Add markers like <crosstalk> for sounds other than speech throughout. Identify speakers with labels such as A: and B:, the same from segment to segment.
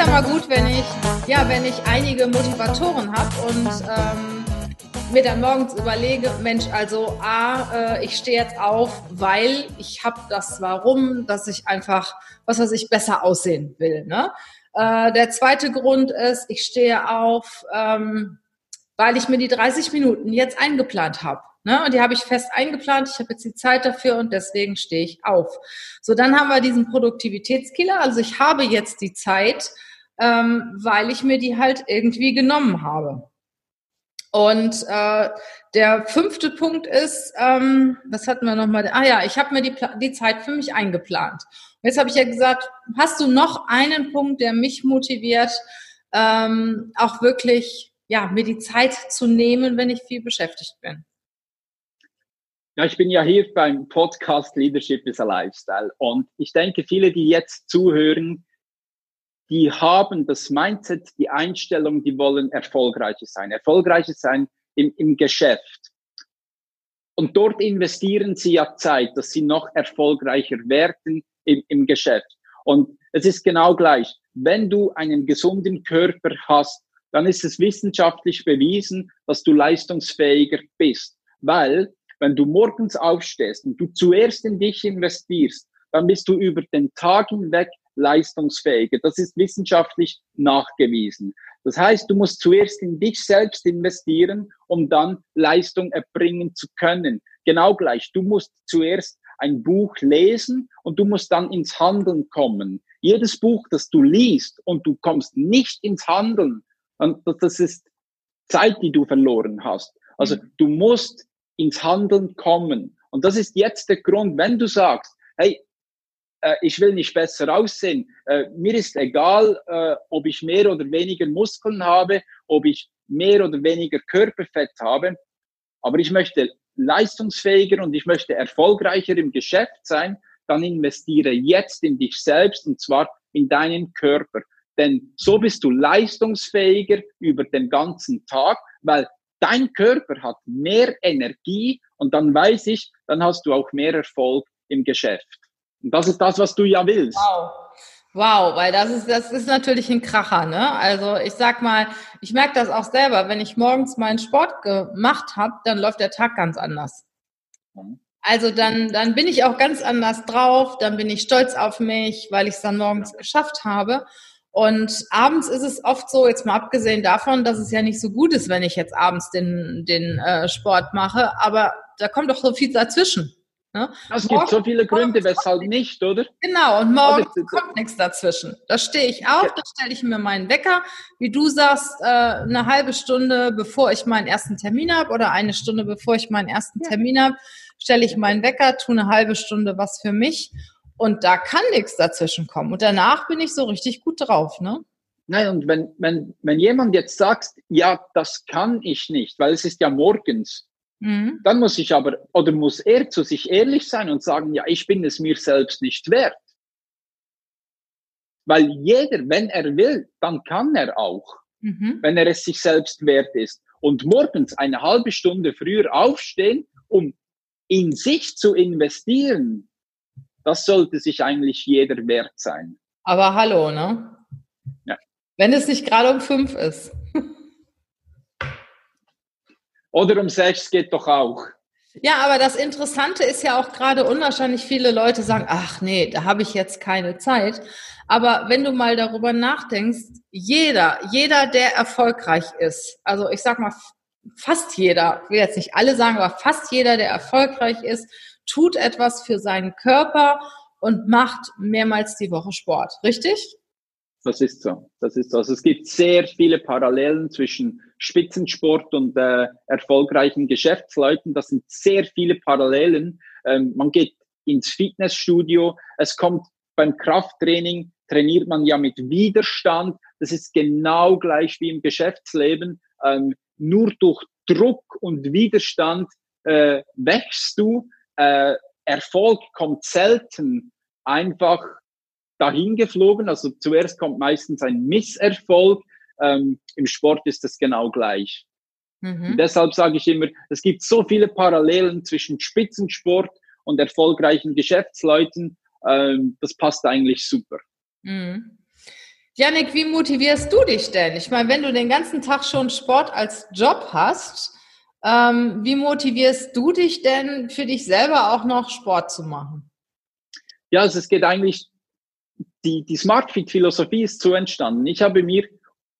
A: Ja mal gut, wenn ich, ja, wenn ich einige Motivatoren habe und ähm, mir dann morgens überlege, Mensch, also A, äh, ich stehe jetzt auf, weil ich habe das Warum, dass ich einfach, was weiß ich, besser aussehen will. Ne? Äh, der zweite Grund ist, ich stehe auf, ähm, weil ich mir die 30 Minuten jetzt eingeplant habe. Ne? Und die habe ich fest eingeplant. Ich habe jetzt die Zeit dafür und deswegen stehe ich auf. So, dann haben wir diesen Produktivitätskiller. Also ich habe jetzt die Zeit, ähm, weil ich mir die halt irgendwie genommen habe. Und äh, der fünfte Punkt ist, ähm, was hatten wir nochmal? Ah ja, ich habe mir die, die Zeit für mich eingeplant. Und jetzt habe ich ja gesagt, hast du noch einen Punkt, der mich motiviert, ähm, auch wirklich, ja, mir die Zeit zu nehmen, wenn ich viel beschäftigt bin?
B: Ja, ich bin ja hier beim Podcast Leadership is a Lifestyle und ich denke, viele, die jetzt zuhören, die haben das Mindset, die Einstellung, die wollen erfolgreiches sein, erfolgreiches sein im, im Geschäft. Und dort investieren sie ja Zeit, dass sie noch erfolgreicher werden im, im Geschäft. Und es ist genau gleich. Wenn du einen gesunden Körper hast, dann ist es wissenschaftlich bewiesen, dass du leistungsfähiger bist. Weil, wenn du morgens aufstehst und du zuerst in dich investierst, dann bist du über den Tag hinweg leistungsfähiger. Das ist wissenschaftlich nachgewiesen. Das heißt, du musst zuerst in dich selbst investieren, um dann Leistung erbringen zu können. Genau gleich. Du musst zuerst ein Buch lesen und du musst dann ins Handeln kommen. Jedes Buch, das du liest und du kommst nicht ins Handeln, das ist Zeit, die du verloren hast. Also mhm. du musst ins Handeln kommen. Und das ist jetzt der Grund, wenn du sagst, hey, äh, ich will nicht besser aussehen. Äh, mir ist egal, äh, ob ich mehr oder weniger Muskeln habe, ob ich mehr oder weniger Körperfett habe, aber ich möchte leistungsfähiger und ich möchte erfolgreicher im Geschäft sein, dann investiere jetzt in dich selbst und zwar in deinen Körper. Denn so bist du leistungsfähiger über den ganzen Tag, weil dein Körper hat mehr Energie und dann weiß ich, dann hast du auch mehr Erfolg im Geschäft. Und das ist das, was du ja willst.
A: Wow. Wow, weil das ist, das ist natürlich ein Kracher, ne? Also ich sag mal, ich merke das auch selber, wenn ich morgens meinen Sport gemacht habe, dann läuft der Tag ganz anders. Mhm. Also dann, dann bin ich auch ganz anders drauf, dann bin ich stolz auf mich, weil ich es dann morgens geschafft habe. Und abends ist es oft so, jetzt mal abgesehen davon, dass es ja nicht so gut ist, wenn ich jetzt abends den, den äh, Sport mache, aber da kommt doch so viel dazwischen.
B: Ne? Es gibt so viele Gründe, weshalb nicht, oder?
A: Genau, und morgen kommt nichts dazwischen. Da stehe ich auf, da stelle ich mir meinen Wecker, wie du sagst, äh, eine halbe Stunde bevor ich meinen ersten Termin habe oder eine Stunde bevor ich meinen ersten. Termin habe, stelle ich meinen Wecker, tue eine halbe Stunde was für mich und da kann nichts dazwischen kommen. Und danach bin ich so richtig gut drauf, ne?
B: Nein, und wenn, wenn, wenn jemand jetzt sagt, ja, das kann ich nicht, weil es ist ja morgens, Mhm. Dann muss ich aber, oder muss er zu sich ehrlich sein und sagen, ja, ich bin es mir selbst nicht wert. Weil jeder, wenn er will, dann kann er auch, mhm. wenn er es sich selbst wert ist. Und morgens eine halbe Stunde früher aufstehen, um in sich zu investieren, das sollte sich eigentlich jeder wert sein.
A: Aber hallo, ne? Ja. Wenn es nicht gerade um fünf ist.
B: Oder um sechs geht doch auch.
A: Ja, aber das Interessante ist ja auch gerade unwahrscheinlich viele Leute sagen, ach nee, da habe ich jetzt keine Zeit. Aber wenn du mal darüber nachdenkst, jeder, jeder, der erfolgreich ist, also ich sag mal fast jeder, ich will jetzt nicht alle sagen, aber fast jeder, der erfolgreich ist, tut etwas für seinen Körper und macht mehrmals die Woche Sport, richtig?
B: Das ist so. Das ist so. Also es gibt sehr viele Parallelen zwischen Spitzensport und äh, erfolgreichen Geschäftsleuten. Das sind sehr viele Parallelen. Ähm, man geht ins Fitnessstudio. Es kommt beim Krafttraining trainiert man ja mit Widerstand. Das ist genau gleich wie im Geschäftsleben. Ähm, nur durch Druck und Widerstand äh, wächst du. Äh, Erfolg kommt selten einfach dahin geflogen. Also zuerst kommt meistens ein Misserfolg. Ähm, Im Sport ist das genau gleich. Mhm. deshalb sage ich immer, es gibt so viele Parallelen zwischen Spitzensport und erfolgreichen Geschäftsleuten. Ähm, das passt eigentlich super.
A: Mhm. Janik, wie motivierst du dich denn? Ich meine, wenn du den ganzen Tag schon Sport als Job hast, ähm, wie motivierst du dich denn für dich selber auch noch Sport zu machen?
B: Ja, also es geht eigentlich, die, die SmartFit-Philosophie ist so entstanden. Ich habe mir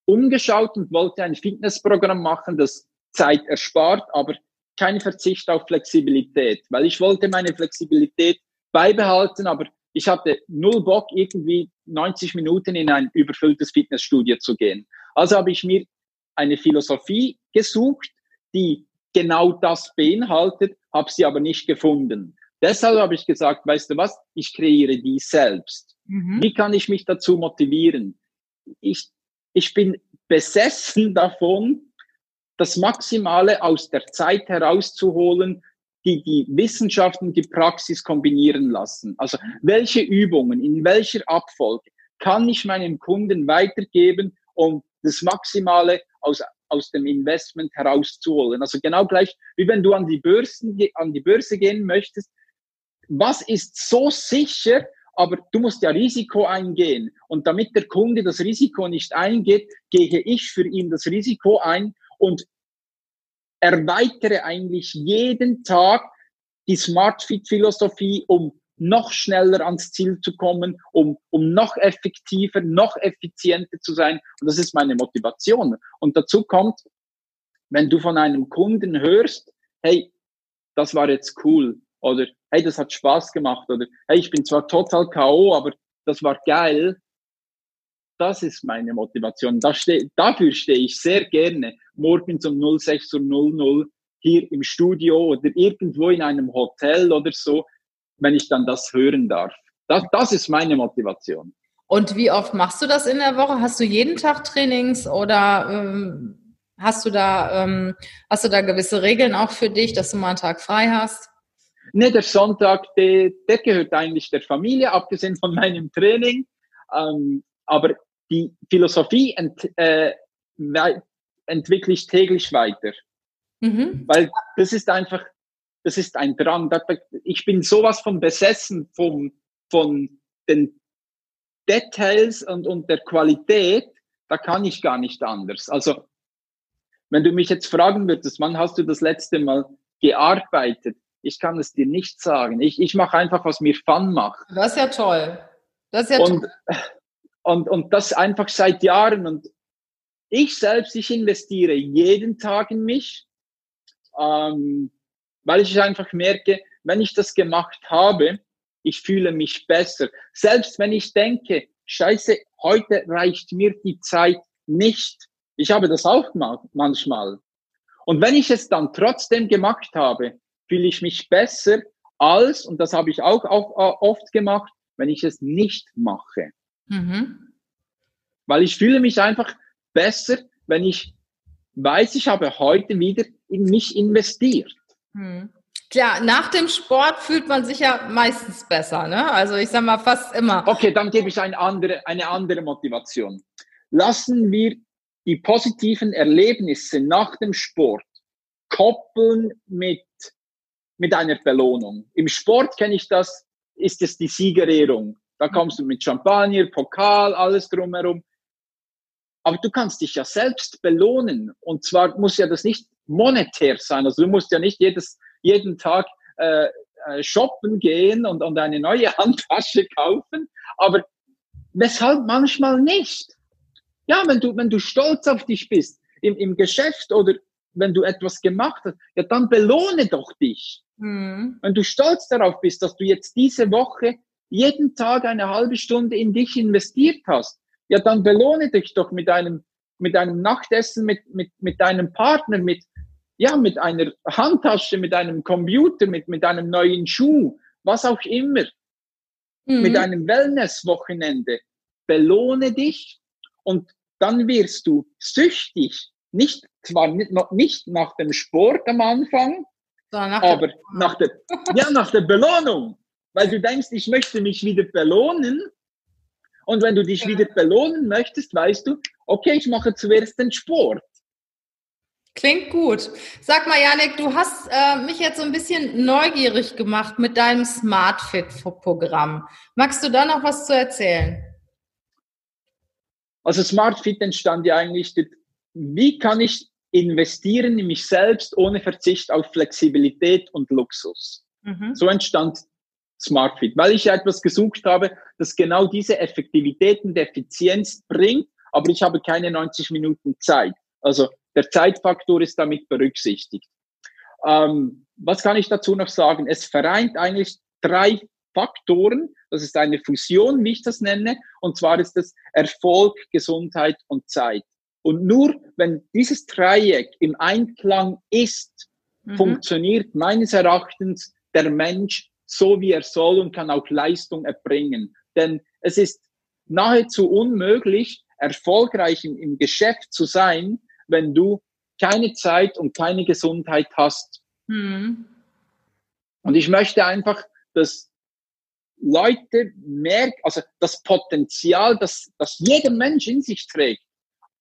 B: umgeschaut und wollte ein Fitnessprogramm machen, das Zeit erspart, aber kein Verzicht auf Flexibilität, weil ich wollte meine Flexibilität beibehalten, aber ich hatte null Bock, irgendwie 90 Minuten in ein überfülltes Fitnessstudio zu gehen. Also habe ich mir eine Philosophie gesucht, die genau das beinhaltet, habe sie aber nicht gefunden. Deshalb habe ich gesagt, weißt du was, ich kreiere die selbst. Mhm. Wie kann ich mich dazu motivieren? Ich, ich bin besessen davon, das Maximale aus der Zeit herauszuholen, die die Wissenschaft und die Praxis kombinieren lassen. Also welche Übungen, in welcher Abfolge kann ich meinem Kunden weitergeben, um das Maximale aus, aus dem Investment herauszuholen. Also genau gleich, wie wenn du an die, Börsen, an die Börse gehen möchtest. Was ist so sicher, aber du musst ja Risiko eingehen. Und damit der Kunde das Risiko nicht eingeht, gehe ich für ihn das Risiko ein und erweitere eigentlich jeden Tag die Smart Fit Philosophie, um noch schneller ans Ziel zu kommen, um, um noch effektiver, noch effizienter zu sein. Und das ist meine Motivation. Und dazu kommt, wenn du von einem Kunden hörst, hey, das war jetzt cool, oder hey, das hat Spaß gemacht, oder hey, ich bin zwar total K.O., aber das war geil, das ist meine Motivation. Da steh, dafür stehe ich sehr gerne morgens um 06 Uhr 00 hier im Studio oder irgendwo in einem Hotel oder so, wenn ich dann das hören darf. Das, das ist meine Motivation.
A: Und wie oft machst du das in der Woche? Hast du jeden Tag Trainings oder ähm, hast du da ähm, hast du da gewisse Regeln auch für dich, dass du mal einen Tag frei hast?
B: Ne, der Sonntag, der, der gehört eigentlich der Familie, abgesehen von meinem Training. Ähm, aber die Philosophie ent, äh, entwickle ich täglich weiter. Mhm. Weil das ist einfach, das ist ein Drang. Ich bin sowas von besessen vom, von den Details und, und der Qualität, da kann ich gar nicht anders. Also, wenn du mich jetzt fragen würdest, wann hast du das letzte Mal gearbeitet? Ich kann es dir nicht sagen. Ich, ich mache einfach, was mir Fun macht.
A: Das ist ja toll. Das ist ja
B: und, toll. Und, und das einfach seit Jahren. Und ich selbst, ich investiere jeden Tag in mich, ähm, weil ich einfach merke, wenn ich das gemacht habe, ich fühle mich besser. Selbst wenn ich denke, scheiße, heute reicht mir die Zeit nicht. Ich habe das auch manchmal. Und wenn ich es dann trotzdem gemacht habe, fühle ich mich besser als, und das habe ich auch, äh, oft gemacht, wenn ich es nicht mache. Mhm. Weil ich fühle mich einfach besser, wenn ich weiß, ich habe heute wieder in mich investiert.
A: Mhm. Klar, nach dem Sport fühlt man sich ja meistens besser, ne? Also ich sage mal fast immer.
B: Okay, dann gebe ich eine andere, eine andere Motivation. Lassen wir die positiven Erlebnisse nach dem Sport koppeln mit, mit einer Belohnung. Im Sport kenne ich das, ist es die Siegerehrung. Da mhm. kommst du mit Champagner, Pokal, alles drumherum. Aber du kannst dich ja selbst belohnen. Und zwar muss ja das nicht monetär sein. Also du musst ja nicht jedes, jeden Tag äh, äh shoppen gehen und, und eine neue <laughs> Handtasche kaufen. Aber weshalb manchmal nicht? Ja, wenn du, wenn du stolz auf dich bist im, im Geschäft oder wenn du etwas gemacht hast, ja, dann belohne doch dich. Mhm. Wenn du stolz darauf bist, dass du jetzt diese Woche jeden Tag eine halbe Stunde in dich investiert hast, ja, dann belohne dich doch mit einem, mit einem Nachtessen, mit, mit, mit deinem Partner, mit, ja, mit einer Handtasche, mit einem Computer, mit, mit einem neuen Schuh, was auch immer, mhm. mit einem Wellness-Wochenende. belohne dich und dann wirst du süchtig. Nicht, zwar nicht, noch nicht nach dem Sport am Anfang, nach aber der nach der, ja, nach der Belohnung. Weil du denkst, ich möchte mich wieder belohnen. Und wenn du dich ja. wieder belohnen möchtest, weißt du, okay, ich mache zuerst den Sport.
A: Klingt gut. Sag mal, Janik, du hast äh, mich jetzt so ein bisschen neugierig gemacht mit deinem SmartFit-Programm. Magst du da noch was zu erzählen?
B: Also SmartFit entstand ja eigentlich, wie kann ich investieren in mich selbst ohne Verzicht auf Flexibilität und Luxus. Mhm. So entstand SmartFit, weil ich ja etwas gesucht habe, das genau diese Effektivität und Effizienz bringt, aber ich habe keine 90 Minuten Zeit. Also der Zeitfaktor ist damit berücksichtigt. Ähm, was kann ich dazu noch sagen? Es vereint eigentlich drei Faktoren. Das ist eine Fusion, wie ich das nenne. Und zwar ist es Erfolg, Gesundheit und Zeit. Und nur wenn dieses Dreieck im Einklang ist, mhm. funktioniert meines Erachtens der Mensch so, wie er soll und kann auch Leistung erbringen. Denn es ist nahezu unmöglich, erfolgreich im, im Geschäft zu sein, wenn du keine Zeit und keine Gesundheit hast. Mhm. Und ich möchte einfach, dass Leute merken, also das Potenzial, das, das jeder Mensch in sich trägt,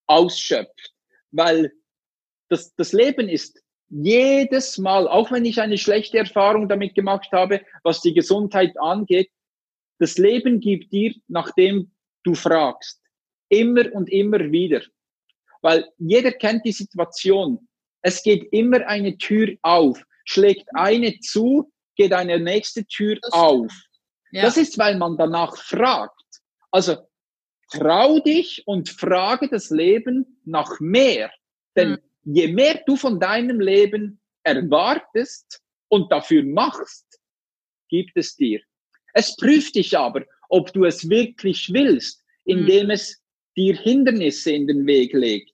B: ausschöpft. Weil das, das Leben ist jedes Mal, auch wenn ich eine schlechte Erfahrung damit gemacht habe, was die Gesundheit angeht, das Leben gibt dir, nachdem du fragst. Immer und immer wieder. Weil jeder kennt die Situation. Es geht immer eine Tür auf. Schlägt eine zu, geht eine nächste Tür auf. Ja. Das ist, weil man danach fragt. Also trau dich und frage das Leben nach mehr. Denn mhm. je mehr du von deinem Leben erwartest und dafür machst, gibt es dir. Es prüft dich aber, ob du es wirklich willst, indem mhm. es dir Hindernisse in den Weg legt.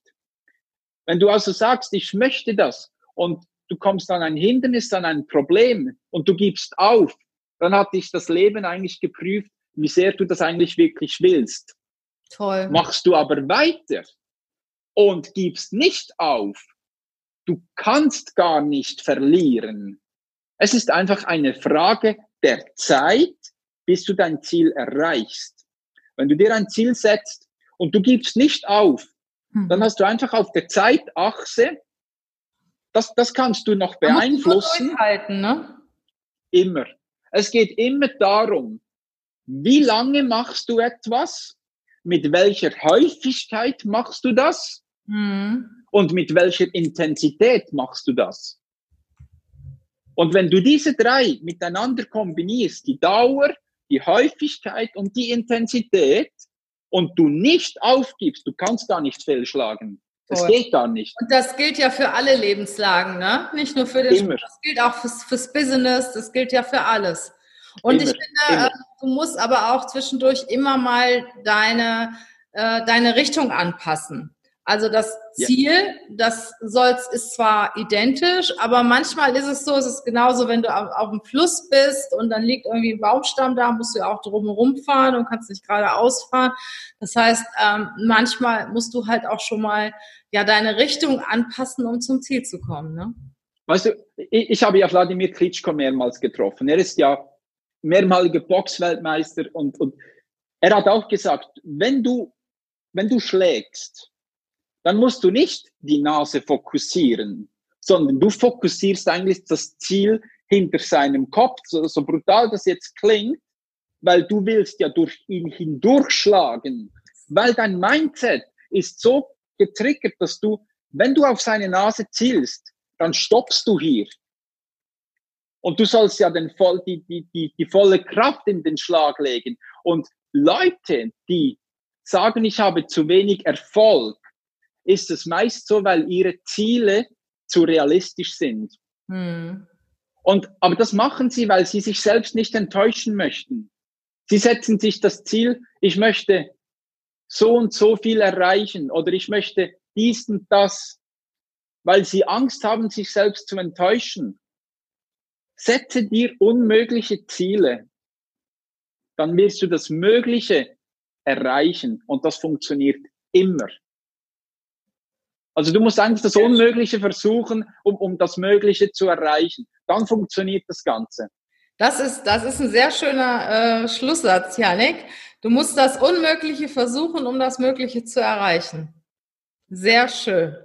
B: Wenn du also sagst, ich möchte das und du kommst an ein Hindernis, an ein Problem und du gibst auf, dann hat dich das Leben eigentlich geprüft, wie sehr du das eigentlich wirklich willst. Toll. Machst du aber weiter und gibst nicht auf, du kannst gar nicht verlieren. Es ist einfach eine Frage der Zeit, bis du dein Ziel erreichst. Wenn du dir ein Ziel setzt und du gibst nicht auf, hm. dann hast du einfach auf der Zeitachse, das, das kannst du noch beeinflussen.
A: Halten, ne?
B: Immer. Es geht immer darum, wie lange machst du etwas, mit welcher Häufigkeit machst du das hm. und mit welcher Intensität machst du das. Und wenn du diese drei miteinander kombinierst, die Dauer, die Häufigkeit und die Intensität, und du nicht aufgibst, du kannst da nicht fehlschlagen. Das Toll. geht gar nicht.
A: Und das gilt ja für alle Lebenslagen, ne? Nicht nur für den Immer. Sport, das gilt auch fürs, fürs Business, das gilt ja für alles. Und immer, ich finde, immer. Äh, du musst aber auch zwischendurch immer mal deine, äh, deine Richtung anpassen. Also das Ziel, ja. das soll's, ist zwar identisch, aber manchmal ist es so, es ist genauso, wenn du auf, auf dem Fluss bist und dann liegt irgendwie ein Baumstamm da, musst du auch drumherum fahren und kannst nicht geradeaus fahren. Das heißt, ähm, manchmal musst du halt auch schon mal ja deine Richtung anpassen, um zum Ziel zu kommen. Ne?
B: Weißt du, ich, ich habe ja Wladimir Klitschko mehrmals getroffen. Er ist ja mehrmaliger Boxweltmeister und, und er hat auch gesagt, wenn du, wenn du schlägst, dann musst du nicht die Nase fokussieren, sondern du fokussierst eigentlich das Ziel hinter seinem Kopf, so, so brutal das jetzt klingt, weil du willst ja durch ihn hindurchschlagen, weil dein Mindset ist so getriggert, dass du, wenn du auf seine Nase zielst, dann stoppst du hier. Und du sollst ja den voll, die, die, die, die volle Kraft in den Schlag legen. Und Leute, die sagen, ich habe zu wenig Erfolg, ist es meist so, weil ihre Ziele zu realistisch sind. Hm. Und, aber das machen sie, weil sie sich selbst nicht enttäuschen möchten. Sie setzen sich das Ziel, ich möchte so und so viel erreichen oder ich möchte dies und das, weil sie Angst haben, sich selbst zu enttäuschen. Setze dir unmögliche Ziele, dann wirst du das Mögliche erreichen. Und das funktioniert immer. Also du musst eigentlich das Unmögliche versuchen, um, um das Mögliche zu erreichen. Dann funktioniert das Ganze.
A: Das ist, das ist ein sehr schöner äh, Schlusssatz, Janik. Du musst das Unmögliche versuchen, um das Mögliche zu erreichen. Sehr schön.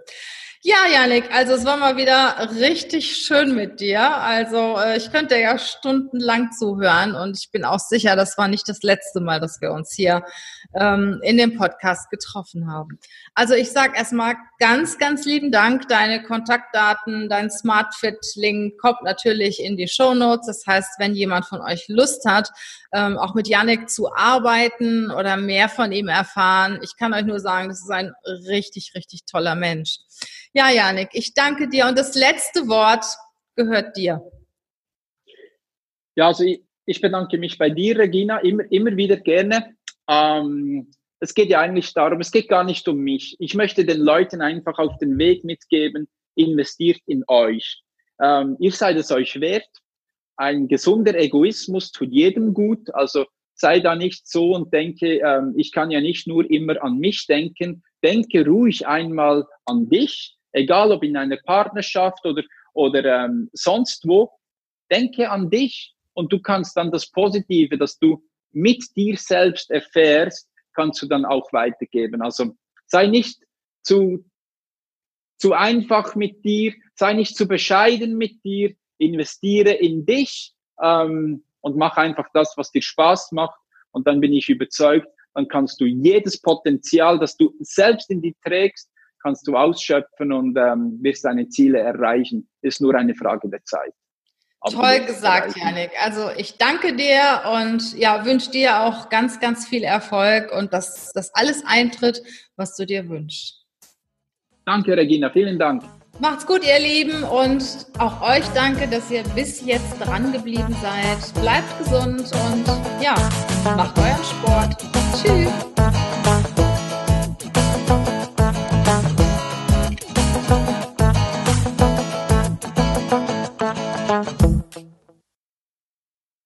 A: Ja, Janik, also es war mal wieder richtig schön mit dir. Also äh, ich könnte ja stundenlang zuhören und ich bin auch sicher, das war nicht das letzte Mal, dass wir uns hier ähm, in dem Podcast getroffen haben. Also ich sage erstmal ganz, ganz lieben Dank. Deine Kontaktdaten, dein SmartFit-Link kommt natürlich in die Show Notes. Das heißt, wenn jemand von euch Lust hat, ähm, auch mit Janik zu arbeiten oder mehr von ihm erfahren, ich kann euch nur sagen, das ist ein richtig, richtig toller Mensch. Ja, Janik, ich danke dir und das letzte Wort gehört dir.
B: Ja, also ich, ich bedanke mich bei dir, Regina, immer, immer wieder gerne. Ähm, es geht ja eigentlich darum, es geht gar nicht um mich. Ich möchte den Leuten einfach auf den Weg mitgeben, investiert in euch. Ähm, ihr seid es euch wert. Ein gesunder Egoismus tut jedem gut. Also sei da nicht so und denke, ähm, ich kann ja nicht nur immer an mich denken. Denke ruhig einmal an dich egal ob in einer Partnerschaft oder, oder ähm, sonst wo, denke an dich und du kannst dann das Positive, das du mit dir selbst erfährst, kannst du dann auch weitergeben. Also sei nicht zu, zu einfach mit dir, sei nicht zu bescheiden mit dir, investiere in dich ähm, und mach einfach das, was dir Spaß macht. Und dann bin ich überzeugt, dann kannst du jedes Potenzial, das du selbst in dir trägst, kannst du ausschöpfen und ähm, wirst deine Ziele erreichen. Ist nur eine Frage der Zeit.
A: Toll gesagt, Janik. Also ich danke dir und ja, wünsche dir auch ganz, ganz viel Erfolg und dass das alles eintritt, was du dir wünschst.
B: Danke, Regina. Vielen Dank.
A: Macht's gut, ihr Lieben, und auch euch danke, dass ihr bis jetzt dran geblieben seid. Bleibt gesund und ja, macht euren Sport. Tschüss.